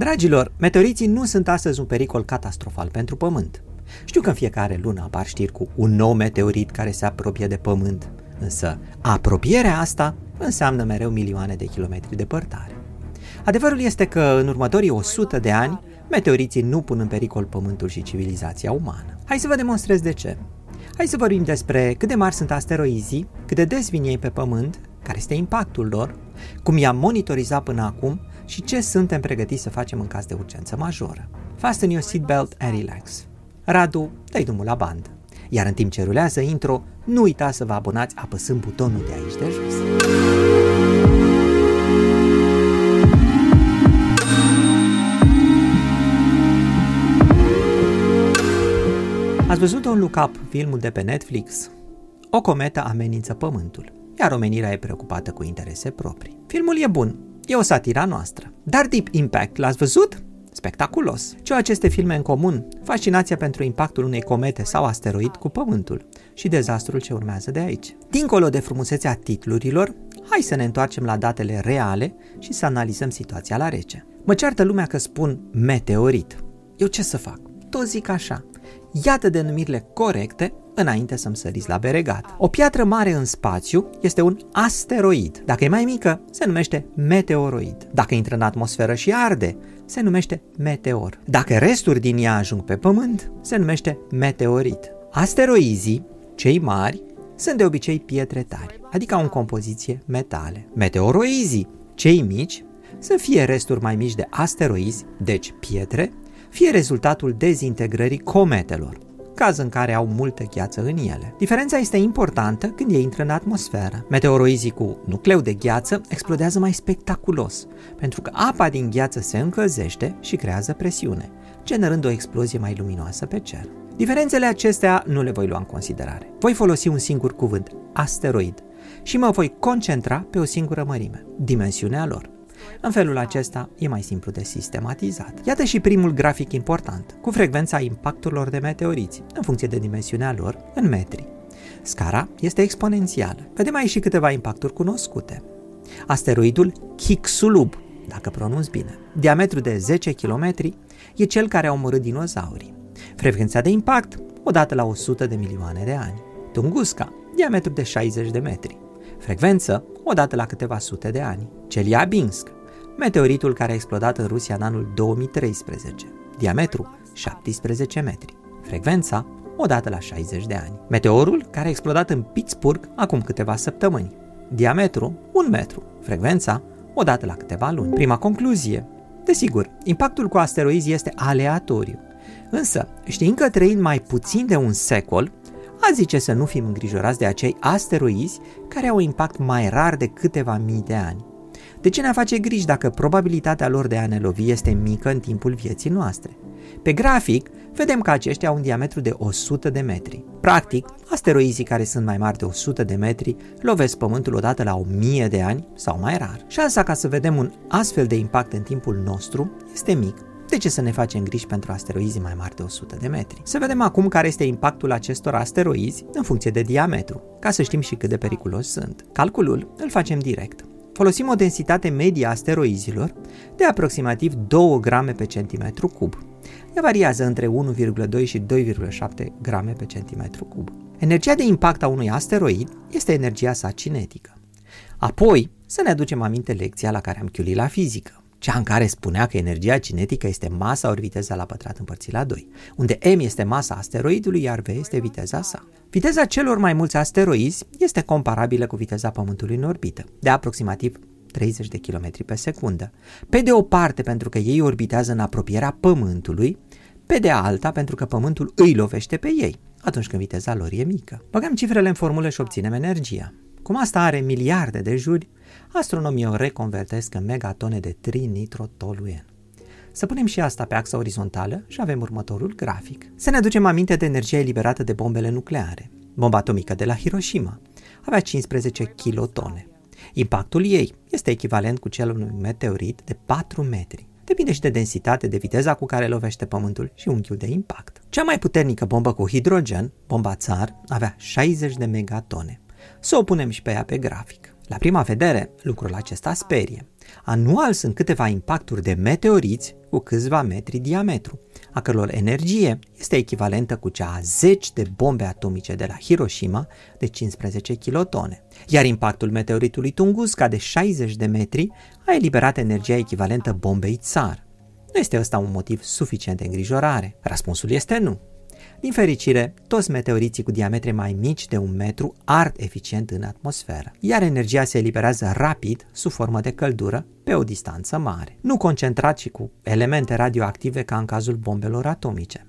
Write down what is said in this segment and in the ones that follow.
Dragilor, meteoriții nu sunt astăzi un pericol catastrofal pentru Pământ. Știu că în fiecare lună apar știri cu un nou meteorit care se apropie de Pământ, însă apropierea asta înseamnă mereu milioane de kilometri depărtare. Adevărul este că în următorii 100 de ani, meteoriții nu pun în pericol Pământul și civilizația umană. Hai să vă demonstrez de ce. Hai să vorbim despre cât de mari sunt asteroizii, cât de des vin ei pe Pământ, care este impactul lor, cum i-am monitorizat până acum și ce suntem pregătiți să facem în caz de urgență majoră. Fasten your seatbelt and relax. Radu, dai drumul la bandă. Iar în timp ce rulează intro, nu uita să vă abonați apăsând butonul de aici de jos. Ați văzut un Look Up, filmul de pe Netflix? O cometă amenință pământul, iar omenirea e preocupată cu interese proprii. Filmul e bun, e o satira noastră. Dar Deep Impact, l-ați văzut? Spectaculos! Ce au aceste filme în comun? Fascinația pentru impactul unei comete sau asteroid cu Pământul și dezastrul ce urmează de aici. Dincolo de frumusețea titlurilor, hai să ne întoarcem la datele reale și să analizăm situația la rece. Mă ceartă lumea că spun meteorit. Eu ce să fac? Tot zic așa. Iată denumirile corecte înainte să-mi săriți la beregat. O piatră mare în spațiu este un asteroid. Dacă e mai mică, se numește meteoroid. Dacă intră în atmosferă și arde, se numește meteor. Dacă resturi din ea ajung pe Pământ, se numește meteorit. Asteroizii, cei mari, sunt de obicei pietre tari, adică au în compoziție metale. Meteoroizii, cei mici, să fie resturi mai mici de asteroizi, deci pietre, fie rezultatul dezintegrării cometelor, caz în care au multă gheață în ele. Diferența este importantă când ei intră în atmosferă. Meteoroizii cu nucleu de gheață explodează mai spectaculos, pentru că apa din gheață se încălzește și creează presiune, generând o explozie mai luminoasă pe cer. Diferențele acestea nu le voi lua în considerare. Voi folosi un singur cuvânt, asteroid, și mă voi concentra pe o singură mărime, dimensiunea lor. În felul acesta e mai simplu de sistematizat. Iată și primul grafic important, cu frecvența impacturilor de meteoriți, în funcție de dimensiunea lor, în metri. Scara este exponențială. Vedem aici și câteva impacturi cunoscute. Asteroidul Chicxulub, dacă pronunț bine, diametru de 10 km, e cel care a omorât dinozaurii. Frecvența de impact, odată la 100 de milioane de ani. Tunguska, diametru de 60 de metri. Frecvență, odată la câteva sute de ani. Chelyabinsk, meteoritul care a explodat în Rusia în anul 2013. Diametru 17 metri. Frecvența odată la 60 de ani. Meteorul care a explodat în Pittsburgh acum câteva săptămâni. Diametru 1 metru. Frecvența odată la câteva luni. Prima concluzie. Desigur, impactul cu asteroizi este aleatoriu. Însă, știind că trăind mai puțin de un secol, a zice să nu fim îngrijorați de acei asteroizi care au impact mai rar de câteva mii de ani. De ce ne face griji dacă probabilitatea lor de a ne lovi este mică în timpul vieții noastre? Pe grafic, vedem că aceștia au un diametru de 100 de metri. Practic, asteroizii care sunt mai mari de 100 de metri lovesc Pământul odată la 1000 de ani sau mai rar. Șansa ca să vedem un astfel de impact în timpul nostru este mic, de ce să ne facem griji pentru asteroizii mai mari de 100 de metri? Să vedem acum care este impactul acestor asteroizi în funcție de diametru, ca să știm și cât de periculoși sunt. Calculul îl facem direct. Folosim o densitate medie a asteroizilor de aproximativ 2 grame pe centimetru cub. Ea variază între 1,2 și 2,7 grame pe centimetru cub. Energia de impact a unui asteroid este energia sa cinetică. Apoi, să ne aducem aminte lecția la care am chiulit la fizică cea în care spunea că energia cinetică este masa ori viteza la pătrat împărțit la 2, unde m este masa asteroidului, iar v este viteza sa. Viteza celor mai mulți asteroizi este comparabilă cu viteza Pământului în orbită, de aproximativ 30 de km pe secundă. Pe de o parte pentru că ei orbitează în apropierea Pământului, pe de alta pentru că Pământul îi lovește pe ei, atunci când viteza lor e mică. Băgăm cifrele în formulă și obținem energia. Cum asta are miliarde de juri, astronomii o reconvertesc în megatone de trinitrotoluen. Să punem și asta pe axa orizontală și avem următorul grafic. Să ne aducem aminte de energia eliberată de bombele nucleare. Bomba atomică de la Hiroshima avea 15 kilotone. Impactul ei este echivalent cu cel unui meteorit de 4 metri. Depinde și de densitate, de viteza cu care lovește Pământul și unghiul de impact. Cea mai puternică bombă cu hidrogen, bomba țar, avea 60 de megatone. Să o punem și pe ea pe grafic. La prima vedere, lucrul acesta sperie. Anual sunt câteva impacturi de meteoriți cu câțiva metri diametru, a căror energie este echivalentă cu cea a 10 de bombe atomice de la Hiroshima de 15 kilotone. Iar impactul meteoritului Tunguska de 60 de metri a eliberat energia echivalentă bombei Tsar. Nu este ăsta un motiv suficient de îngrijorare? Răspunsul este nu. Din fericire, toți meteoriții cu diametre mai mici de un metru ard eficient în atmosferă, iar energia se eliberează rapid sub formă de căldură pe o distanță mare, nu concentrat și cu elemente radioactive ca în cazul bombelor atomice.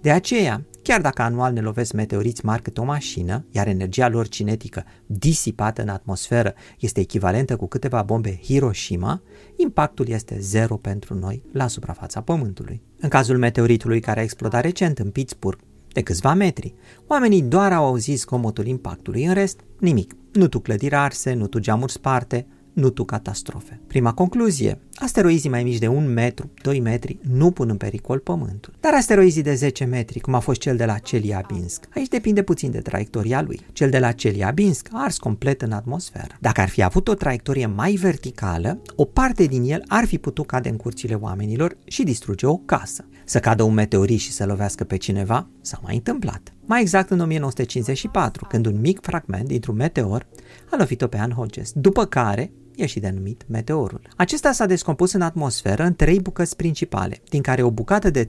De aceea, chiar dacă anual ne lovesc meteoriți mari cât o mașină, iar energia lor cinetică disipată în atmosferă este echivalentă cu câteva bombe Hiroshima, impactul este zero pentru noi la suprafața Pământului. În cazul meteoritului care a explodat recent în Pittsburgh, de câțiva metri. Oamenii doar au auzit zgomotul impactului, în rest, nimic. Nu tu clădiri arse, nu tu geamuri sparte, nu tu catastrofe. Prima concluzie, asteroizii mai mici de 1 metru, 2 metri, nu pun în pericol Pământul. Dar asteroizii de 10 metri, cum a fost cel de la Chelyabinsk, aici depinde puțin de traiectoria lui. Cel de la Chelyabinsk a ars complet în atmosferă. Dacă ar fi avut o traiectorie mai verticală, o parte din el ar fi putut cade în curțile oamenilor și distruge o casă. Să cadă un meteorit și să lovească pe cineva s-a mai întâmplat. Mai exact în 1954, când un mic fragment dintr-un meteor a lovit-o pe Ann Hodges, după care e și denumit meteorul. Acesta s-a descompus în atmosferă în trei bucăți principale, din care o bucată de 3,86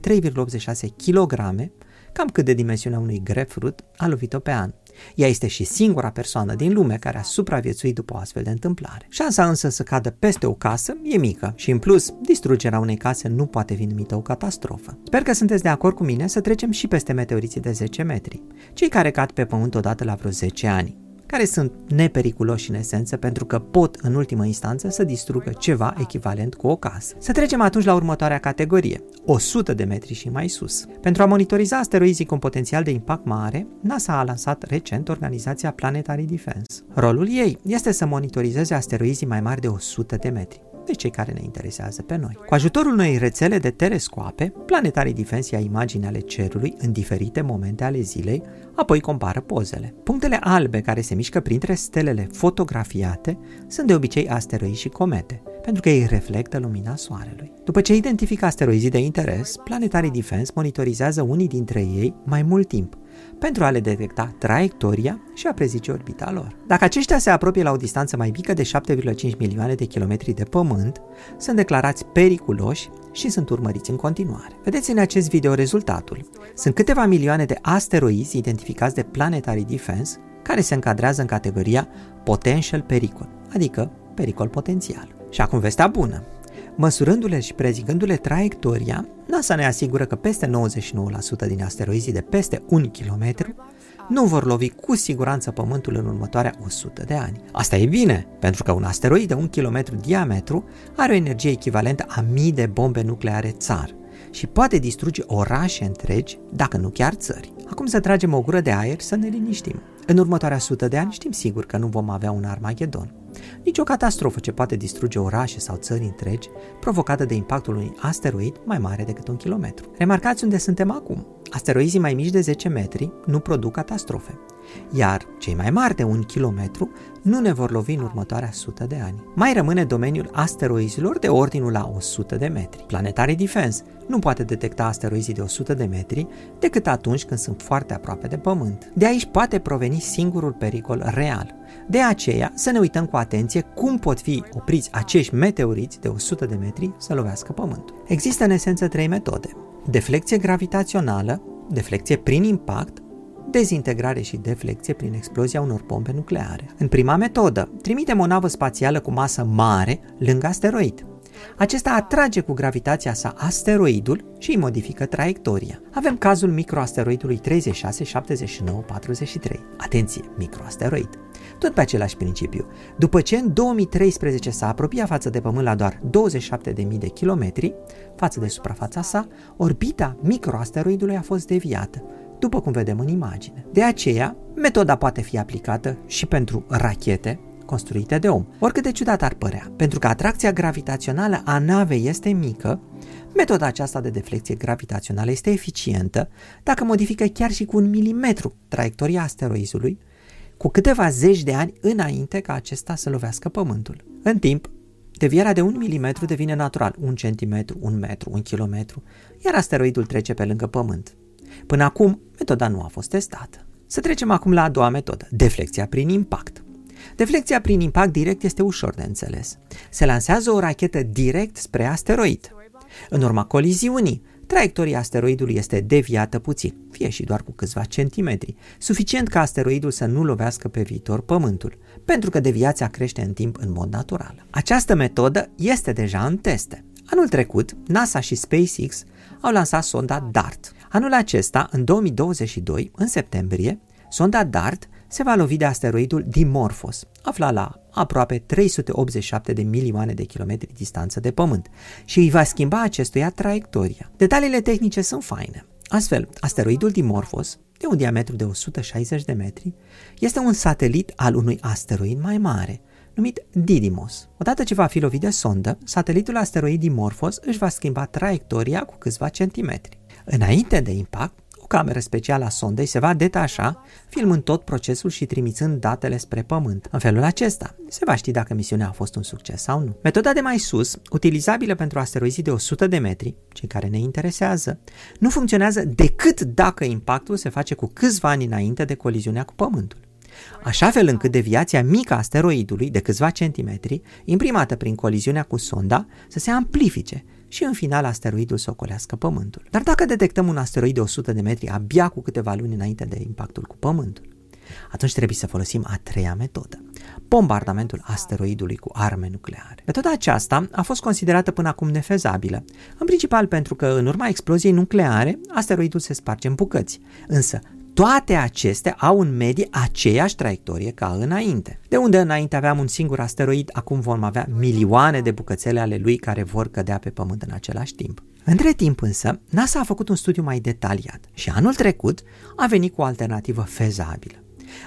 kg, cam cât de dimensiunea unui grapefruit, a lovit-o pe an. Ea este și singura persoană din lume care a supraviețuit după o astfel de întâmplare. Șansa însă să cadă peste o casă e mică și în plus, distrugerea unei case nu poate fi numită o catastrofă. Sper că sunteți de acord cu mine să trecem și peste meteoriții de 10 metri, cei care cad pe pământ odată la vreo 10 ani care sunt nepericuloși în esență pentru că pot în ultimă instanță să distrugă ceva echivalent cu o casă. Să trecem atunci la următoarea categorie, 100 de metri și mai sus. Pentru a monitoriza asteroizii cu un potențial de impact mare, NASA a lansat recent organizația Planetary Defense. Rolul ei este să monitorizeze asteroizii mai mari de 100 de metri de cei care ne interesează pe noi. Cu ajutorul unei rețele de telescoape, planetarii Defense ia imagini ale cerului în diferite momente ale zilei, apoi compară pozele. Punctele albe care se mișcă printre stelele fotografiate sunt de obicei asteroizi și comete, pentru că ei reflectă lumina soarelui. După ce identifică asteroizii de interes, planetarii Defense monitorizează unii dintre ei mai mult timp, pentru a le detecta traiectoria și a prezice orbita lor. Dacă aceștia se apropie la o distanță mai mică de 7,5 milioane de kilometri de pământ, sunt declarați periculoși și sunt urmăriți în continuare. Vedeți în acest video rezultatul. Sunt câteva milioane de asteroizi identificați de Planetary Defense care se încadrează în categoria Potential Pericol, adică pericol potențial. Și acum vestea bună. Măsurându-le și prezicându-le traiectoria, NASA ne asigură că peste 99% din asteroizii de peste 1 km nu vor lovi cu siguranță Pământul în următoarea 100 de ani. Asta e bine, pentru că un asteroid de 1 km diametru are o energie echivalentă a mii de bombe nucleare țar și poate distruge orașe întregi, dacă nu chiar țări. Acum să tragem o gură de aer să ne liniștim. În următoarea sută de ani știm sigur că nu vom avea un Armagedon. Nici o catastrofă ce poate distruge orașe sau țări întregi, provocată de impactul unui asteroid mai mare decât un kilometru. Remarcați unde suntem acum. Asteroizii mai mici de 10 metri nu produc catastrofe, iar cei mai mari de un kilometru nu ne vor lovi în următoarea sută de ani. Mai rămâne domeniul asteroizilor de ordinul la 100 de metri. Planetary Defense nu poate detecta asteroizii de 100 de metri decât atunci când sunt foarte aproape de Pământ. De aici poate proveni singurul pericol real. De aceea să ne uităm cu atenție cum pot fi opriți acești meteoriți de 100 de metri să lovească Pământul. Există în esență trei metode. Deflecție gravitațională, deflecție prin impact dezintegrare și deflecție prin explozia unor bombe nucleare. În prima metodă, trimitem o navă spațială cu masă mare lângă asteroid. Acesta atrage cu gravitația sa asteroidul și îi modifică traiectoria. Avem cazul microasteroidului 367943. Atenție, microasteroid. Tot pe același principiu. După ce în 2013 s-a apropiat față de Pământ la doar 27.000 de kilometri față de suprafața sa, orbita microasteroidului a fost deviată, după cum vedem în imagine. De aceea, metoda poate fi aplicată și pentru rachete construite de om. Oricât de ciudat ar părea, pentru că atracția gravitațională a navei este mică, metoda aceasta de deflecție gravitațională este eficientă dacă modifică chiar și cu un milimetru traiectoria asteroizului, cu câteva zeci de ani înainte ca acesta să lovească Pământul. În timp, devierea de 1 mm devine natural 1 cm, 1 metru, 1 km, iar asteroidul trece pe lângă Pământ. Până acum, metoda nu a fost testată. Să trecem acum la a doua metodă, deflecția prin impact. Deflecția prin impact direct este ușor de înțeles. Se lansează o rachetă direct spre asteroid. În urma coliziunii, traiectoria asteroidului este deviată puțin, fie și doar cu câțiva centimetri, suficient ca asteroidul să nu lovească pe viitor Pământul, pentru că deviația crește în timp în mod natural. Această metodă este deja în teste. Anul trecut, NASA și SpaceX au lansat sonda DART. Anul acesta, în 2022, în septembrie, sonda DART se va lovi de asteroidul Dimorphos, aflat la aproape 387 de milioane de kilometri distanță de Pământ și îi va schimba acestuia traiectoria. Detaliile tehnice sunt faine. Astfel, asteroidul Dimorphos, de un diametru de 160 de metri, este un satelit al unui asteroid mai mare, numit Didymos. Odată ce va fi lovit de sondă, satelitul asteroid Dimorphos își va schimba traiectoria cu câțiva centimetri. Înainte de impact, o cameră specială a sondei se va detașa, filmând tot procesul și trimițând datele spre Pământ. În felul acesta, se va ști dacă misiunea a fost un succes sau nu. Metoda de mai sus, utilizabilă pentru asteroizii de 100 de metri, cei care ne interesează, nu funcționează decât dacă impactul se face cu câțiva ani înainte de coliziunea cu Pământul așa fel încât deviația mică a asteroidului de câțiva centimetri, imprimată prin coliziunea cu sonda, să se amplifice și în final asteroidul să ocolească Pământul. Dar dacă detectăm un asteroid de 100 de metri abia cu câteva luni înainte de impactul cu Pământul, atunci trebuie să folosim a treia metodă, bombardamentul asteroidului cu arme nucleare. Metoda aceasta a fost considerată până acum nefezabilă, în principal pentru că în urma exploziei nucleare, asteroidul se sparge în bucăți, însă toate acestea au în medie aceeași traiectorie ca înainte. De unde înainte aveam un singur asteroid, acum vom avea milioane de bucățele ale lui care vor cădea pe Pământ în același timp. Între timp însă, NASA a făcut un studiu mai detaliat și anul trecut a venit cu o alternativă fezabilă.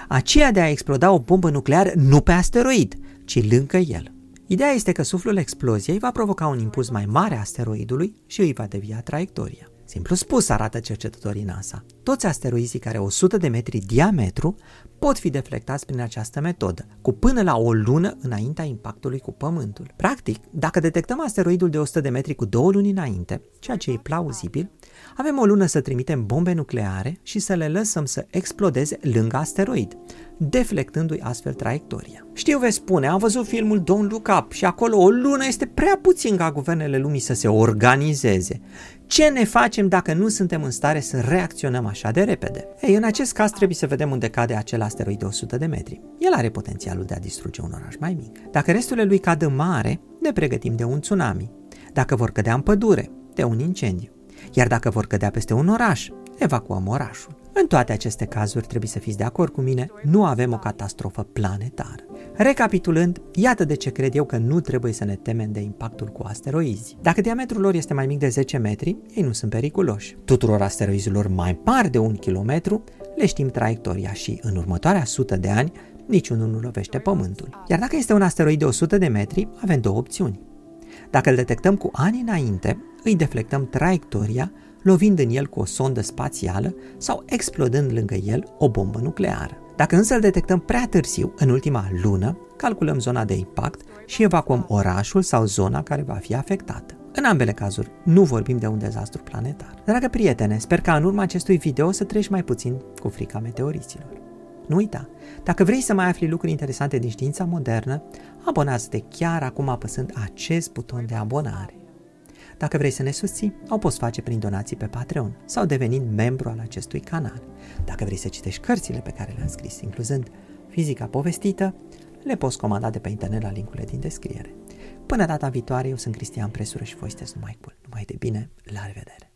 Aceea de a exploda o bombă nucleară nu pe asteroid, ci lângă el. Ideea este că suflul exploziei va provoca un impuls mai mare a asteroidului și îi va devia traiectoria. Simplu spus, arată cercetătorii NASA. Toți asteroizii care au 100 de metri diametru pot fi deflectați prin această metodă, cu până la o lună înaintea impactului cu Pământul. Practic, dacă detectăm asteroidul de 100 de metri cu două luni înainte, ceea ce e plauzibil, avem o lună să trimitem bombe nucleare și să le lăsăm să explodeze lângă asteroid, deflectându-i astfel traiectoria. Știu, veți spune, am văzut filmul Don't Look Up și acolo o lună este prea puțin ca guvernele lumii să se organizeze. Ce ne facem dacă nu suntem în stare să reacționăm așa de repede? Ei, în acest caz trebuie să vedem unde cade acel asteroid de 100 de metri. El are potențialul de a distruge un oraș mai mic. Dacă restul lui cad în mare, ne pregătim de un tsunami. Dacă vor cădea în pădure, de un incendiu. Iar dacă vor cădea peste un oraș, evacuăm orașul. În toate aceste cazuri, trebuie să fiți de acord cu mine, nu avem o catastrofă planetară. Recapitulând, iată de ce cred eu că nu trebuie să ne temem de impactul cu asteroizi. Dacă diametrul lor este mai mic de 10 metri, ei nu sunt periculoși. Tuturor asteroizilor mai mari de un kilometru, le știm traiectoria și în următoarea sută de ani niciunul nu lovește Pământul. Iar dacă este un asteroid de 100 de metri, avem două opțiuni. Dacă îl detectăm cu ani înainte, îi deflectăm traiectoria, lovind în el cu o sondă spațială sau explodând lângă el o bombă nucleară. Dacă însă îl detectăm prea târziu, în ultima lună, calculăm zona de impact și evacuăm orașul sau zona care va fi afectată. În ambele cazuri, nu vorbim de un dezastru planetar. Dragă prietene, sper ca în urma acestui video să treci mai puțin cu frica meteoriților. Nu uita, dacă vrei să mai afli lucruri interesante din știința modernă, abonează-te chiar acum apăsând acest buton de abonare. Dacă vrei să ne susții, o poți face prin donații pe Patreon sau devenind membru al acestui canal. Dacă vrei să citești cărțile pe care le-am scris, incluzând Fizica povestită, le poți comanda de pe internet la linkurile din descriere. Până data viitoare, eu sunt Cristian Presură și voi sunteți numai cool. Numai de bine, la revedere!